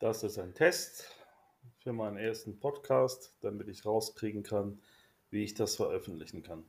Das ist ein Test für meinen ersten Podcast, damit ich rauskriegen kann, wie ich das veröffentlichen kann.